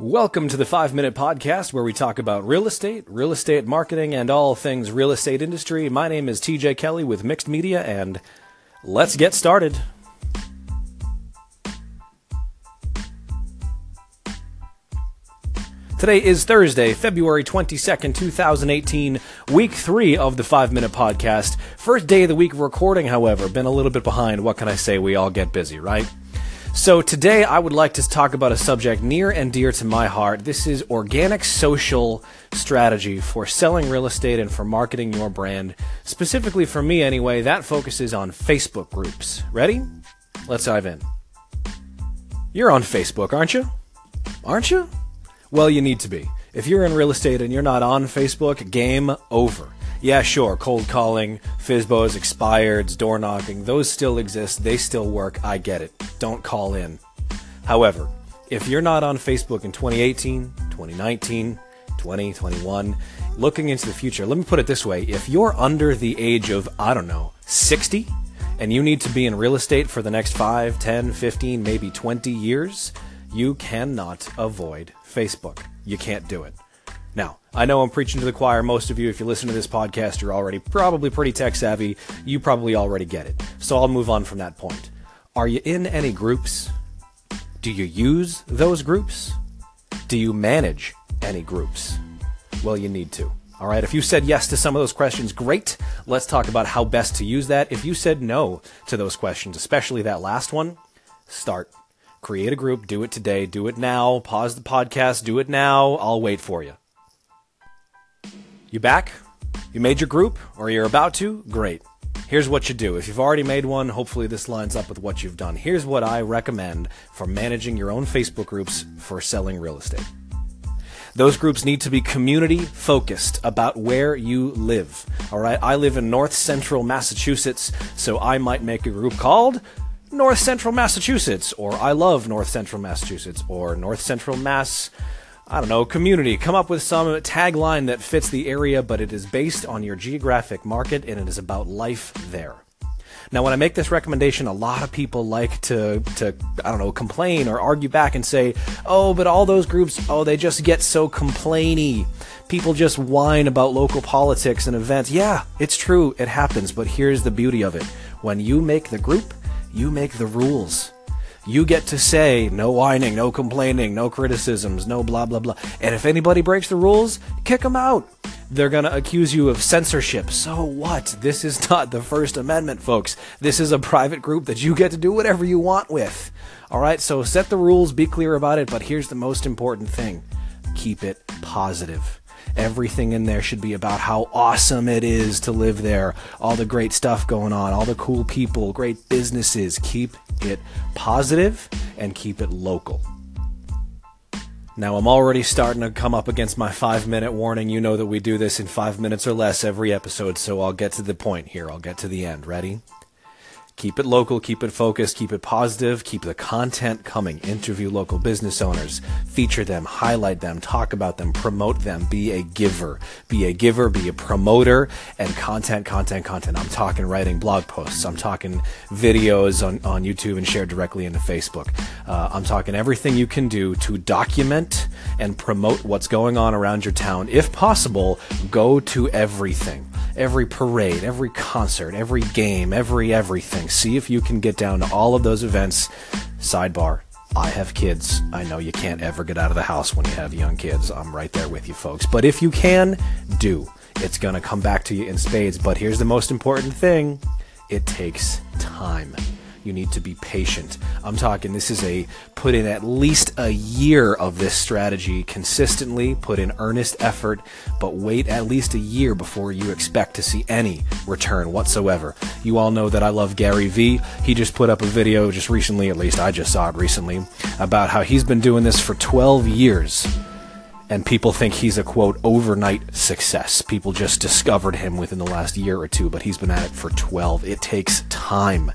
Welcome to the 5 Minute Podcast where we talk about real estate, real estate marketing, and all things real estate industry. My name is TJ Kelly with Mixed Media, and let's get started. Today is Thursday, February 22nd, 2018, week three of the 5 Minute Podcast. First day of the week of recording, however, been a little bit behind. What can I say? We all get busy, right? So today I would like to talk about a subject near and dear to my heart. This is organic social strategy for selling real estate and for marketing your brand. Specifically for me anyway, that focuses on Facebook groups. Ready? Let's dive in. You're on Facebook, aren't you? Aren't you? Well, you need to be. If you're in real estate and you're not on Facebook, game over yeah, sure, cold calling, FSBOs, expireds, door knocking, those still exist. They still work. I get it. Don't call in. However, if you're not on Facebook in 2018, 2019, 2021, looking into the future, let me put it this way. If you're under the age of, I don't know, 60, and you need to be in real estate for the next 5, 10, 15, maybe 20 years, you cannot avoid Facebook. You can't do it. Now, I know I'm preaching to the choir. Most of you, if you listen to this podcast, you're already probably pretty tech savvy. You probably already get it. So I'll move on from that point. Are you in any groups? Do you use those groups? Do you manage any groups? Well, you need to. All right, if you said yes to some of those questions, great. Let's talk about how best to use that. If you said no to those questions, especially that last one, start. Create a group, do it today, do it now, pause the podcast, do it now. I'll wait for you. You back? You made your group, or you're about to? Great. Here's what you do. If you've already made one, hopefully this lines up with what you've done. Here's what I recommend for managing your own Facebook groups for selling real estate. Those groups need to be community focused about where you live. All right. I live in North Central Massachusetts, so I might make a group called North Central Massachusetts, or I love North Central Massachusetts, or North Central Mass I don't know, community. Come up with some tagline that fits the area, but it is based on your geographic market and it is about life there. Now, when I make this recommendation, a lot of people like to, to, I don't know, complain or argue back and say, oh, but all those groups, oh, they just get so complainy. People just whine about local politics and events. Yeah, it's true, it happens, but here's the beauty of it. When you make the group, you make the rules. You get to say no whining, no complaining, no criticisms, no blah, blah, blah. And if anybody breaks the rules, kick them out. They're going to accuse you of censorship. So what? This is not the First Amendment, folks. This is a private group that you get to do whatever you want with. All right, so set the rules, be clear about it, but here's the most important thing keep it positive. Everything in there should be about how awesome it is to live there, all the great stuff going on, all the cool people, great businesses. Keep it positive and keep it local. Now, I'm already starting to come up against my five minute warning. You know that we do this in five minutes or less every episode, so I'll get to the point here. I'll get to the end. Ready? Keep it local, keep it focused, keep it positive, keep the content coming. Interview local business owners, feature them, highlight them, talk about them, promote them, be a giver. Be a giver, be a promoter, and content, content, content. I'm talking writing blog posts, I'm talking videos on, on YouTube and shared directly into Facebook. Uh, I'm talking everything you can do to document and promote what's going on around your town. If possible, go to everything every parade, every concert, every game, every everything. See if you can get down to all of those events. Sidebar. I have kids. I know you can't ever get out of the house when you have young kids. I'm right there with you folks. But if you can, do. It's going to come back to you in spades. But here's the most important thing it takes time. You need to be patient. I'm talking this is a put in at least a year of this strategy consistently, put in earnest effort, but wait at least a year before you expect to see any return whatsoever. You all know that I love Gary Vee. He just put up a video just recently, at least I just saw it recently, about how he's been doing this for 12 years and people think he's a quote overnight success. People just discovered him within the last year or two, but he's been at it for 12. It takes time.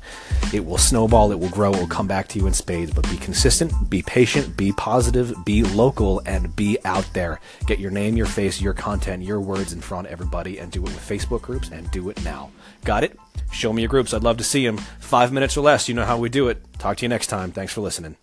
It will snowball, it will grow, it will come back to you in spades, but be consistent, be patient, be positive, be local, and be out there. Get your name, your face, your content, your words in front of everybody, and do it with Facebook groups, and do it now. Got it? Show me your groups. I'd love to see them. Five minutes or less. You know how we do it. Talk to you next time. Thanks for listening.